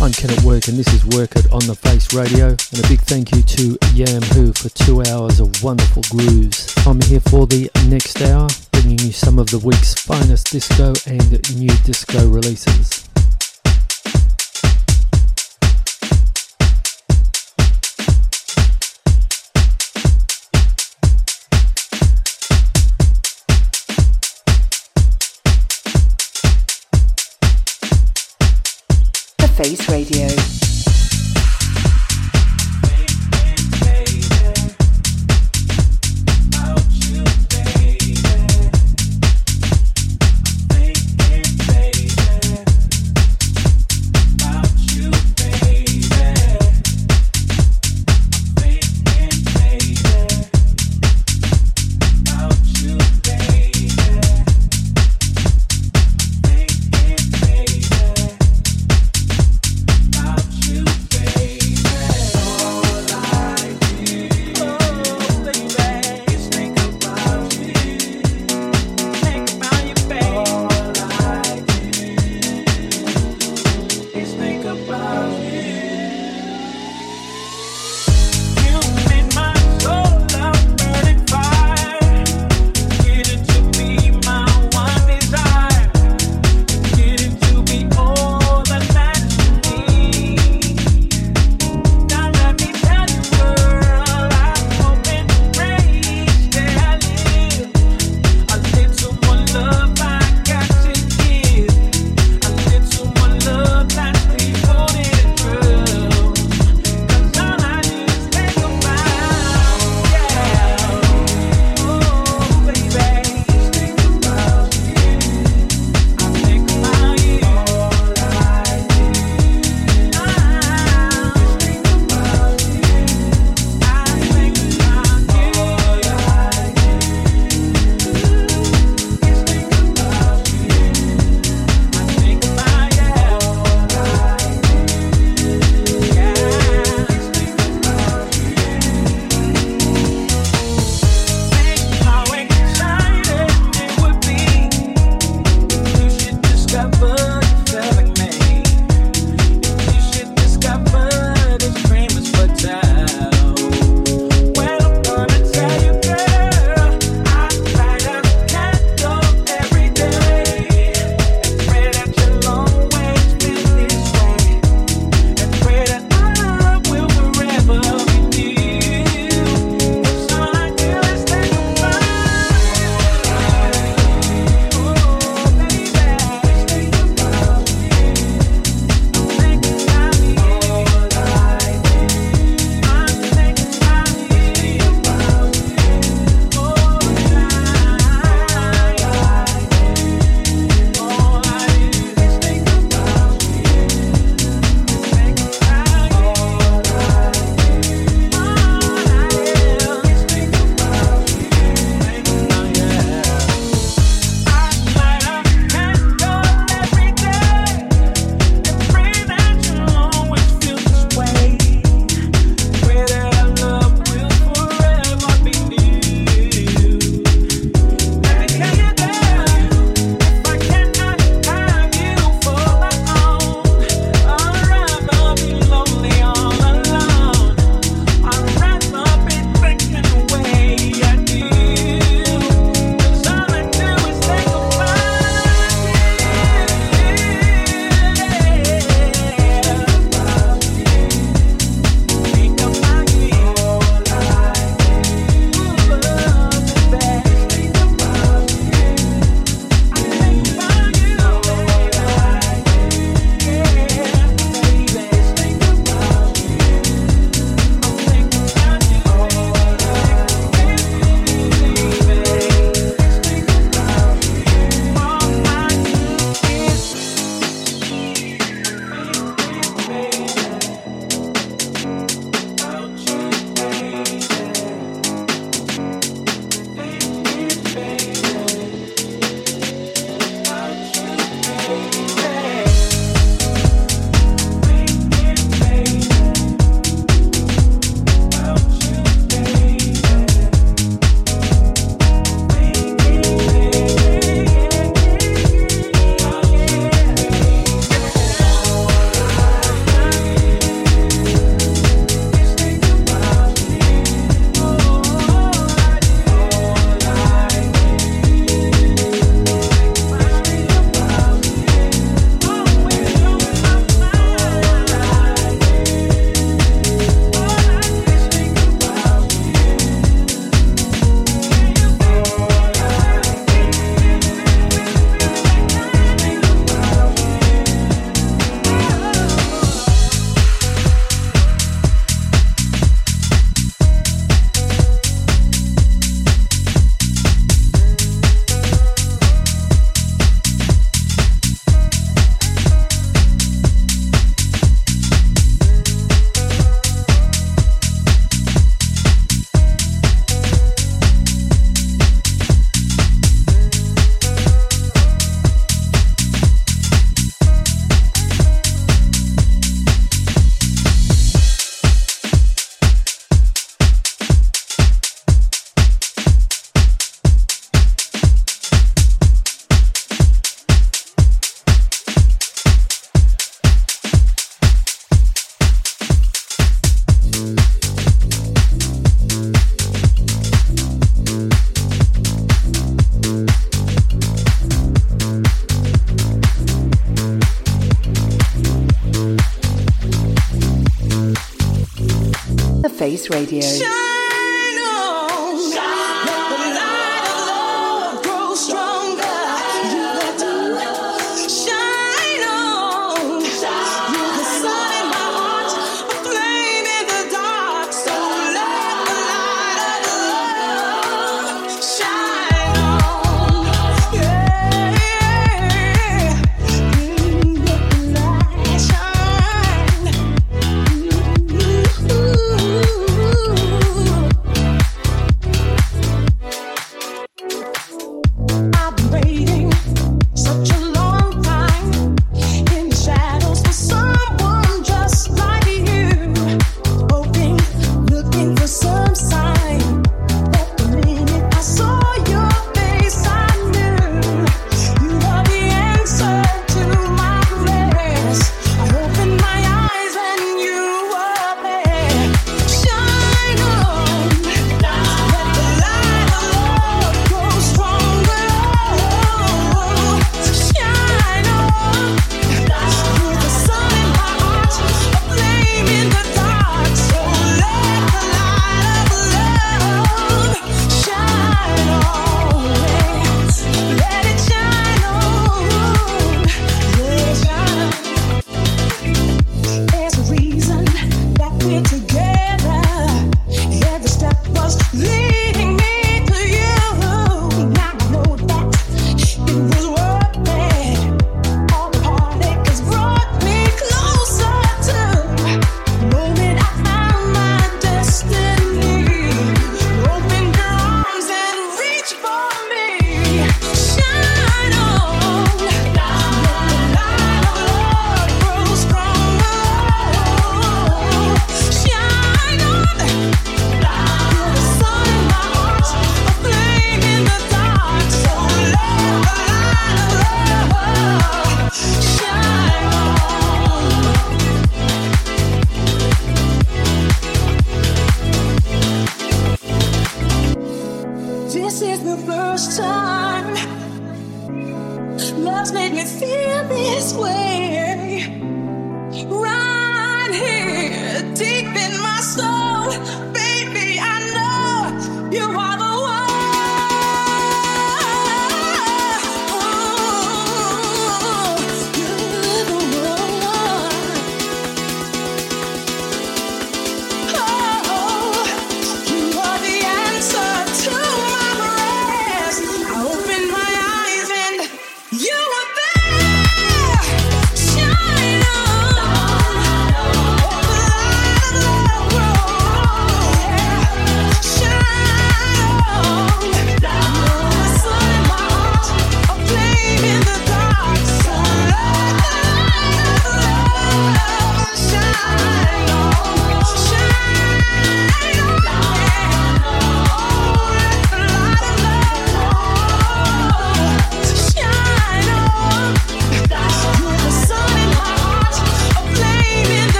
I'm Ken at Work, and this is Work It on the Face Radio. And a big thank you to Yam Who for two hours of wonderful grooves. I'm here for the next hour, bringing you some of the week's finest disco and nu disco releases. Face Radio. Face Radio. The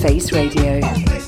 Face Radio.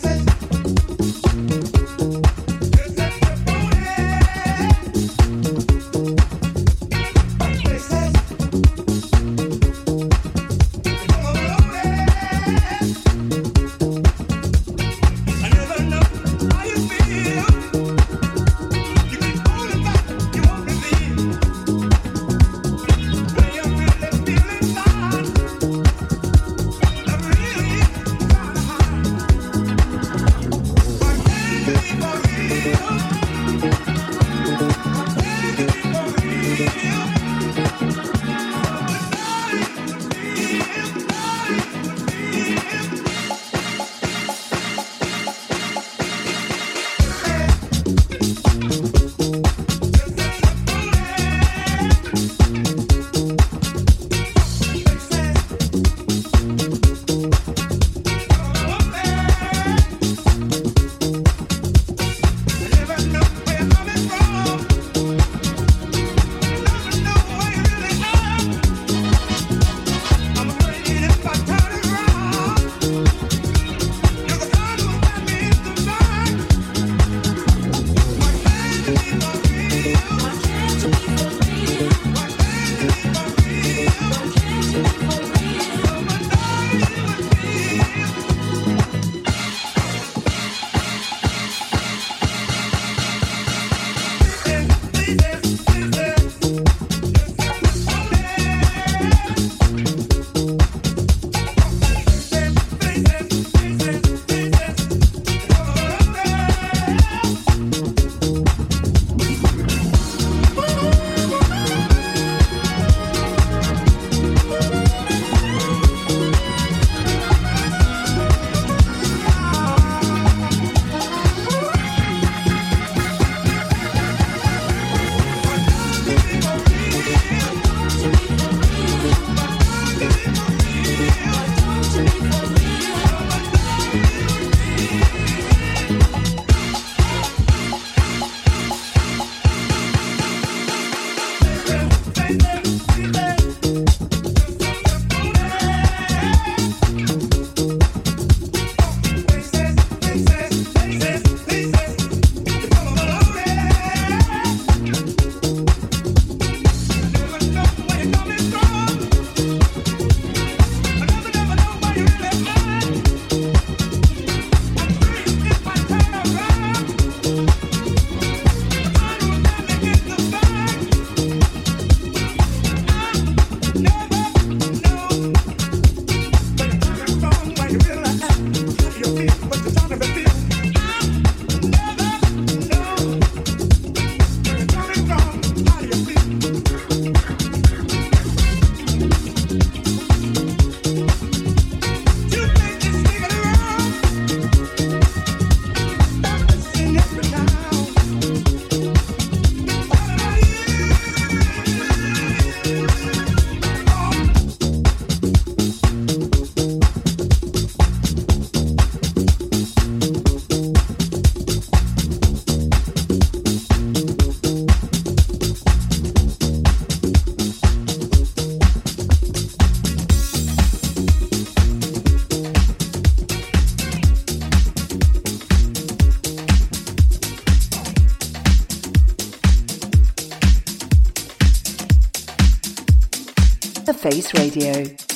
Face Radio.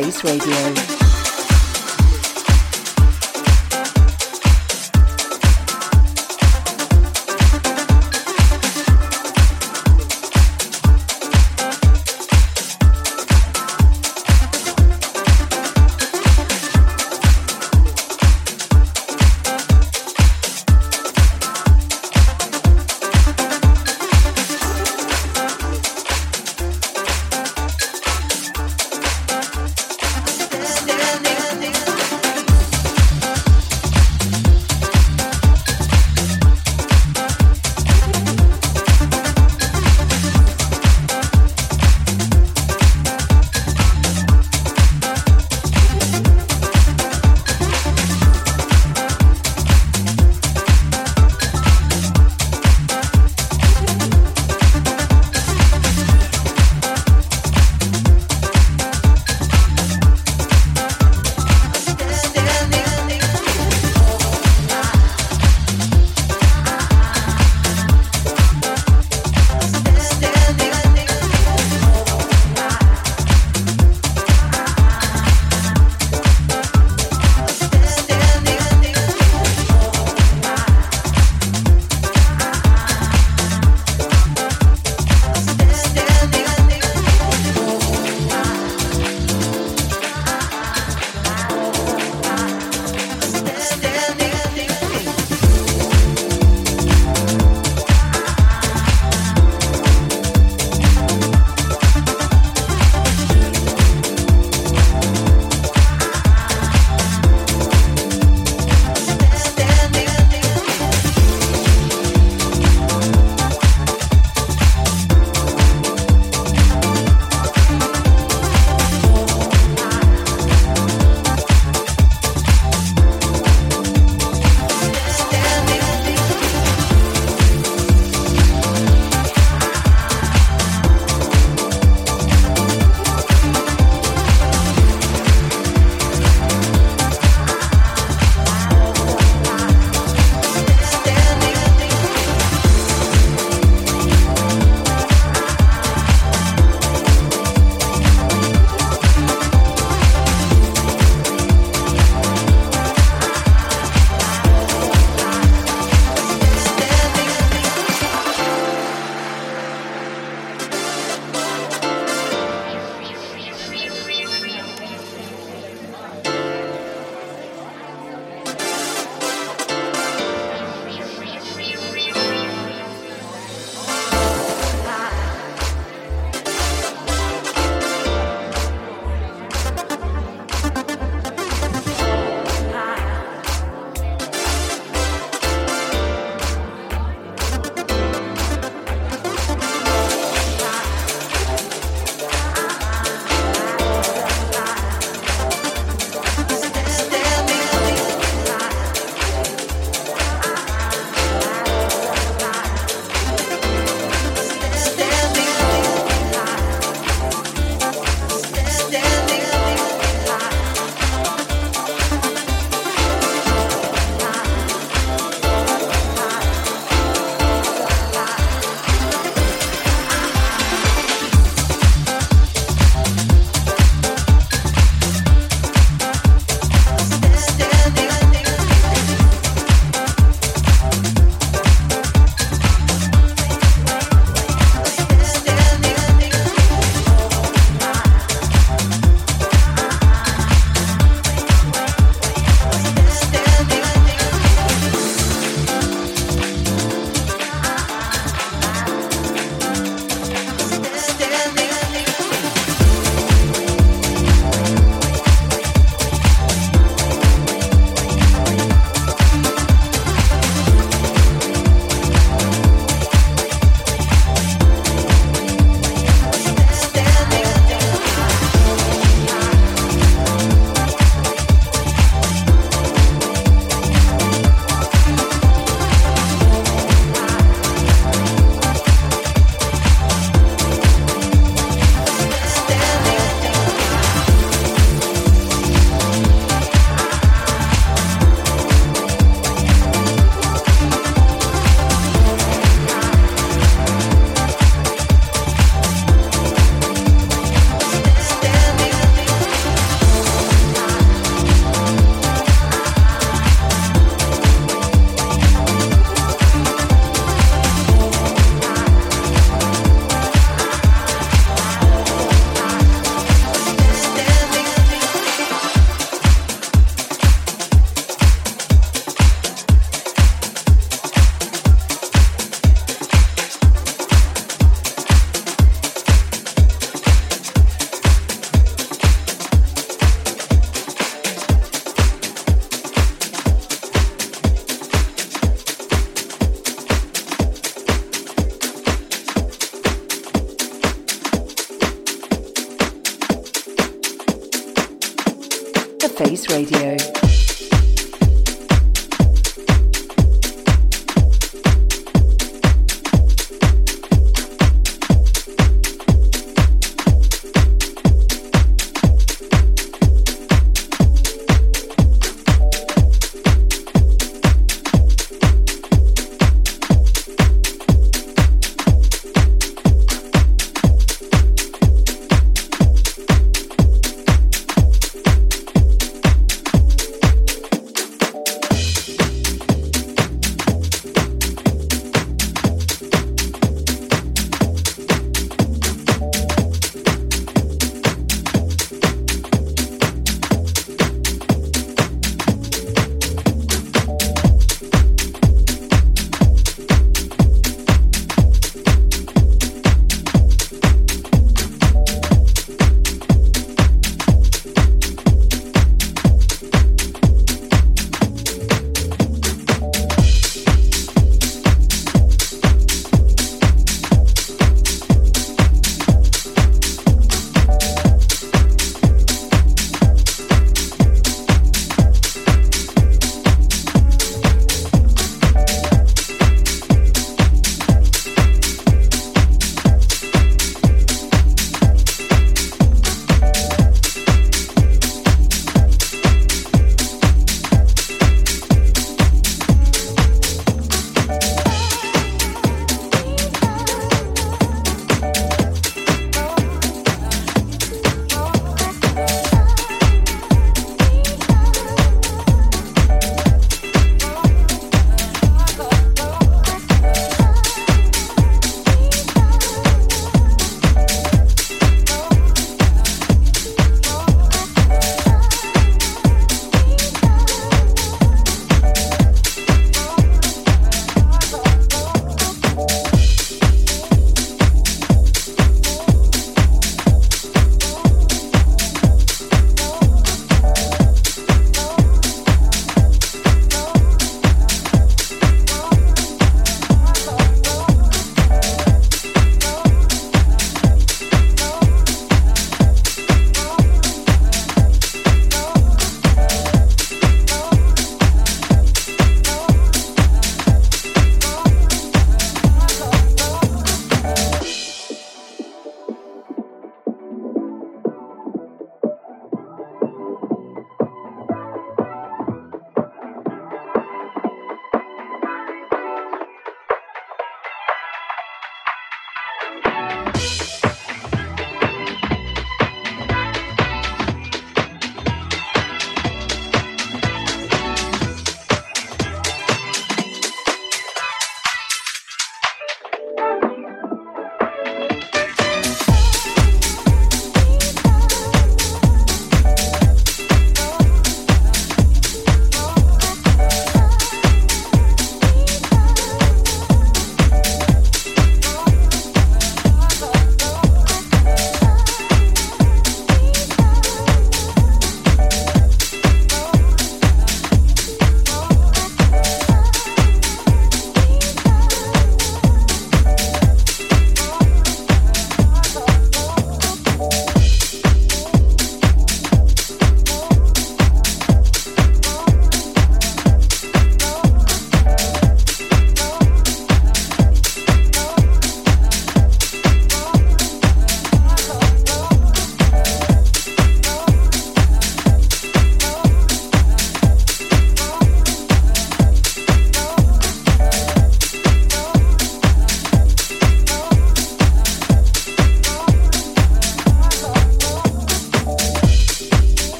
Face Radio.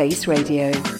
Face Radio.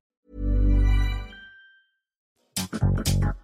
Thank you.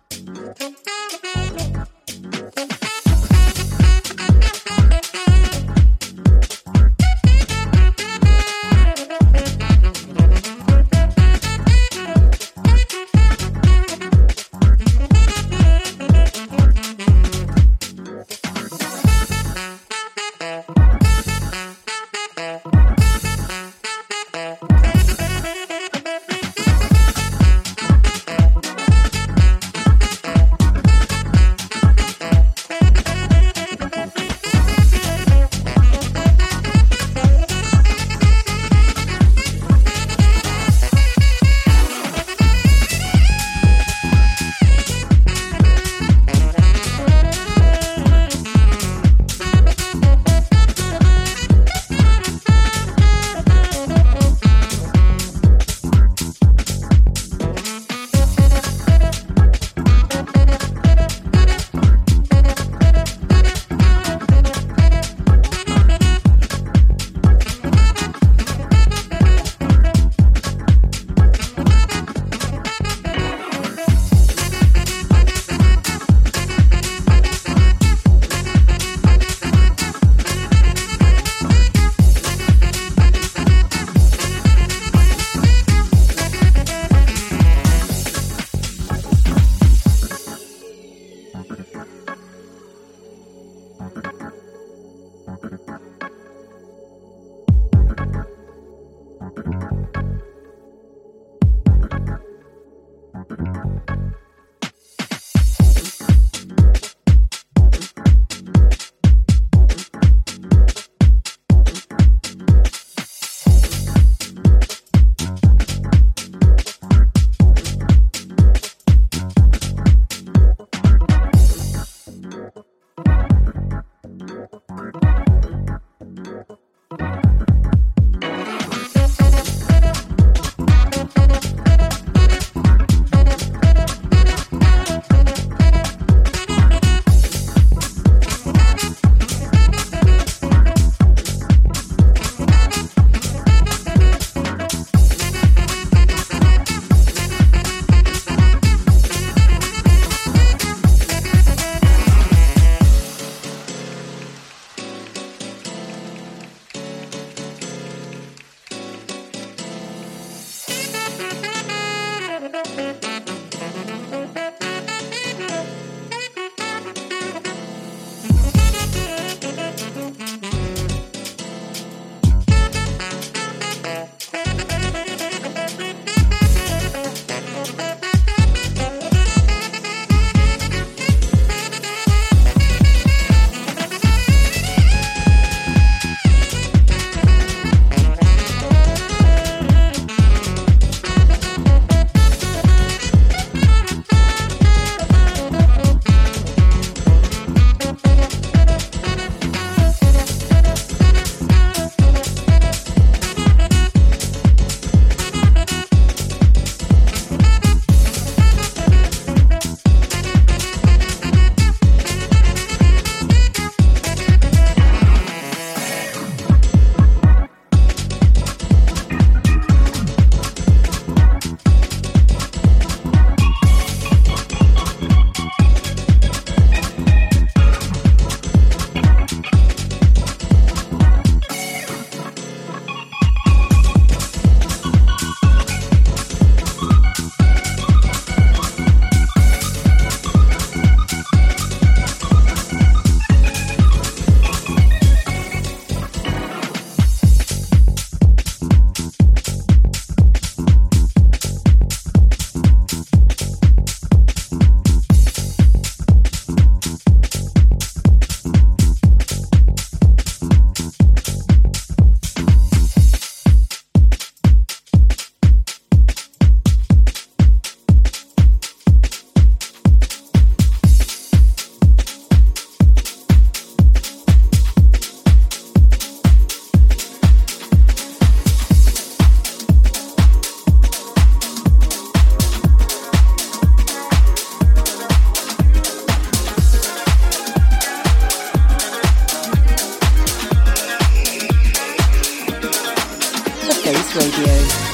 Radio.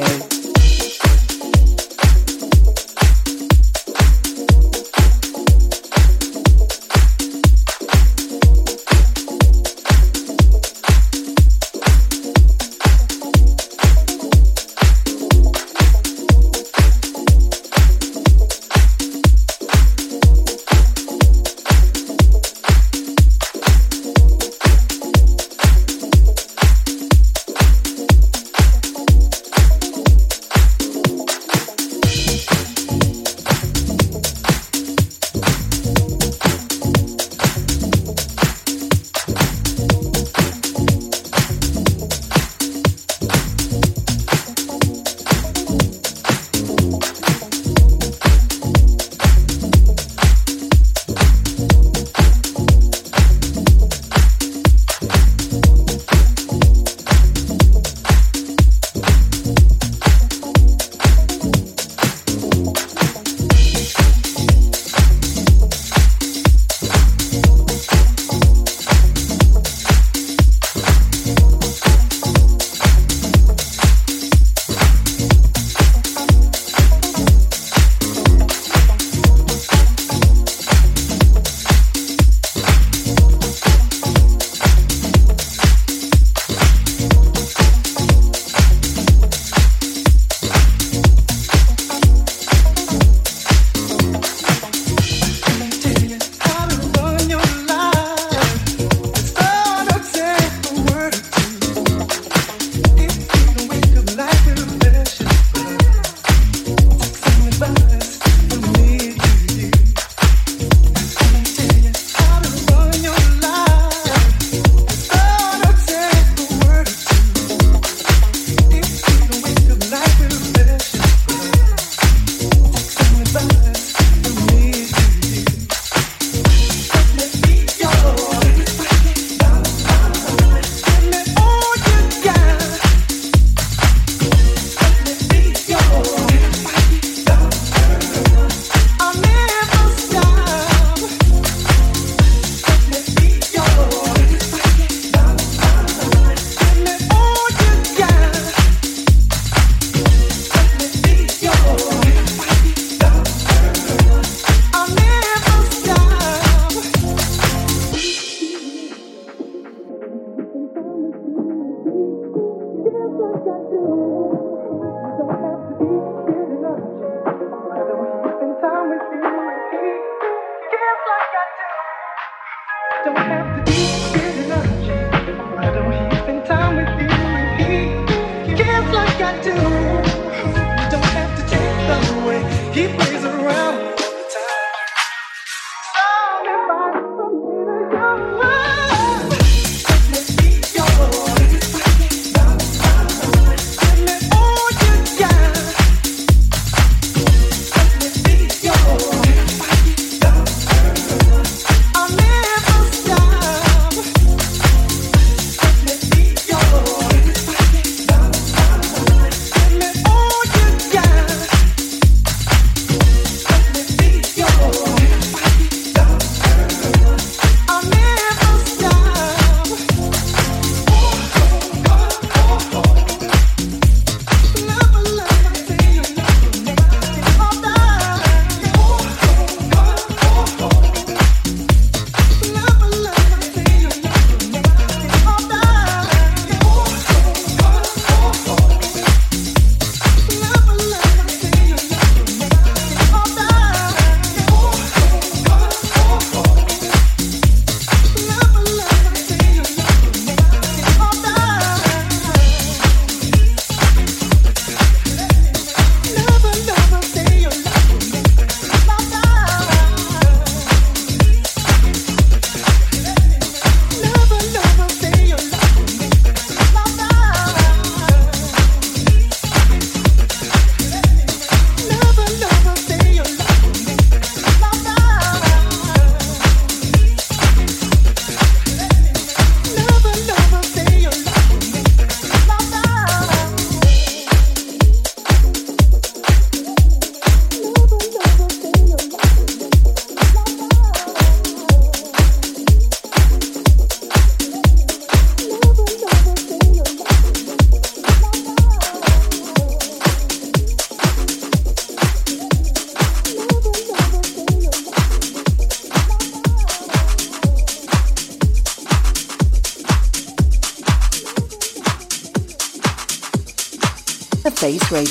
Radio.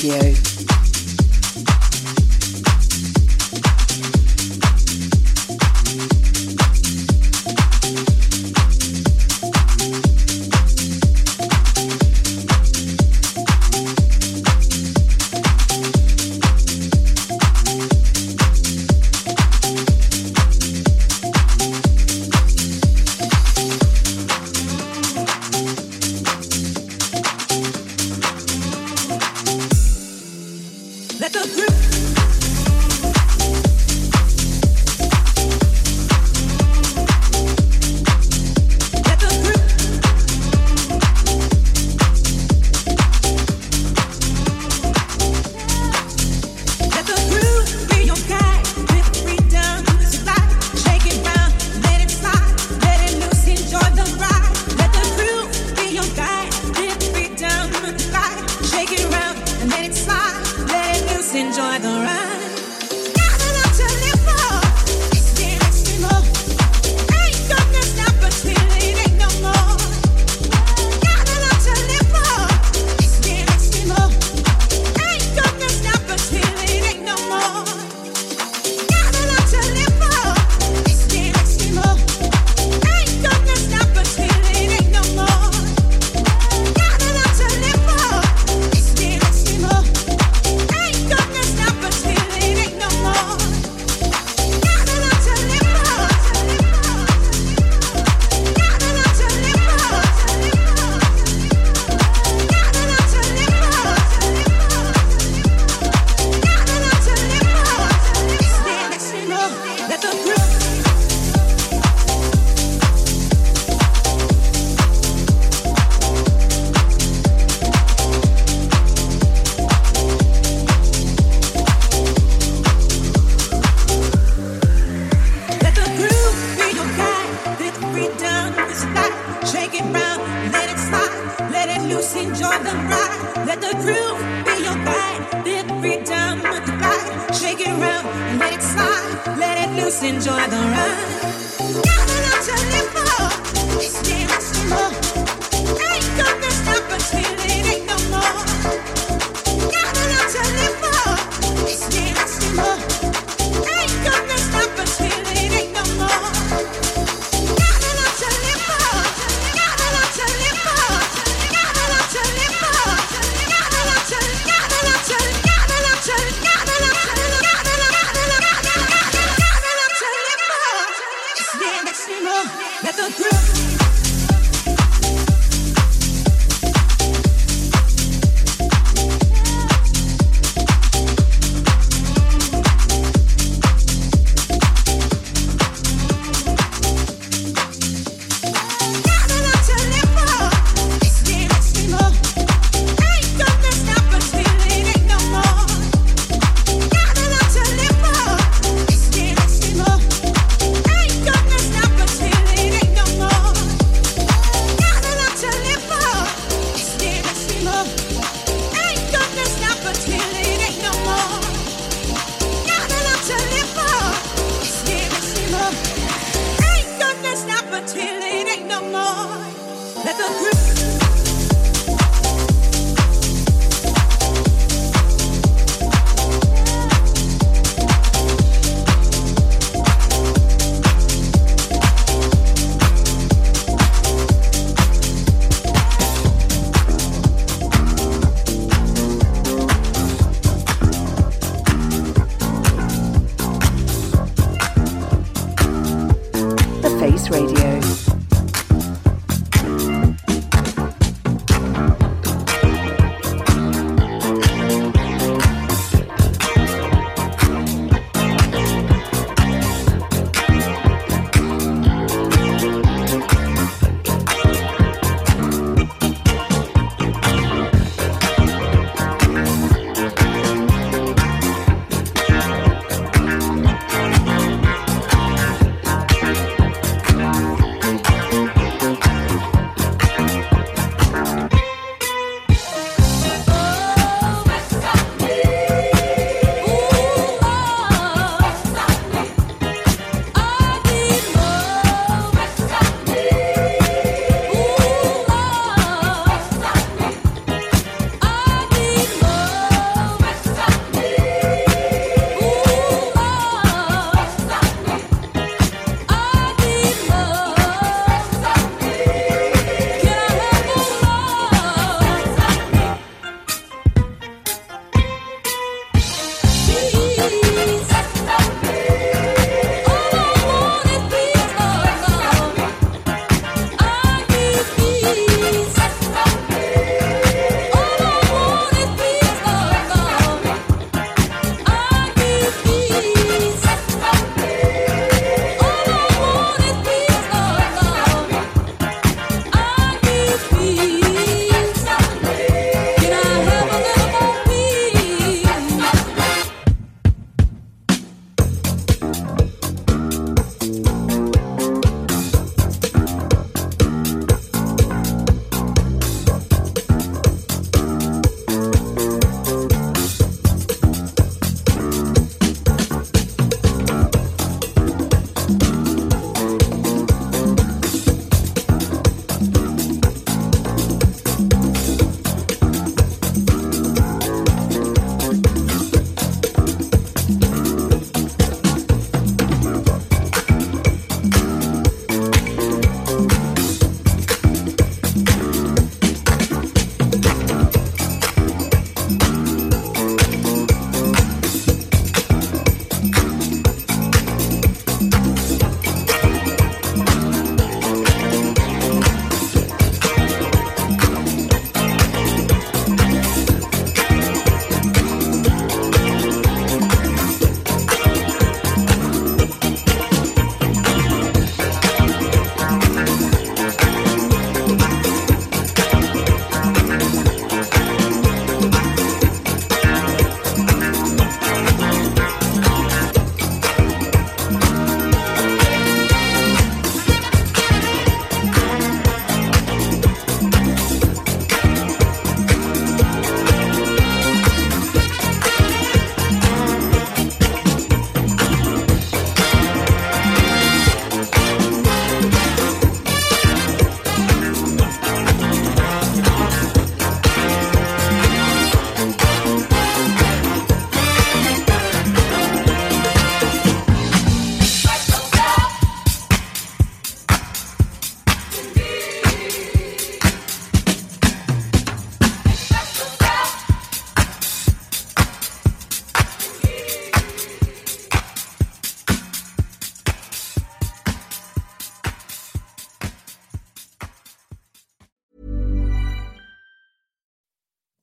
Radio.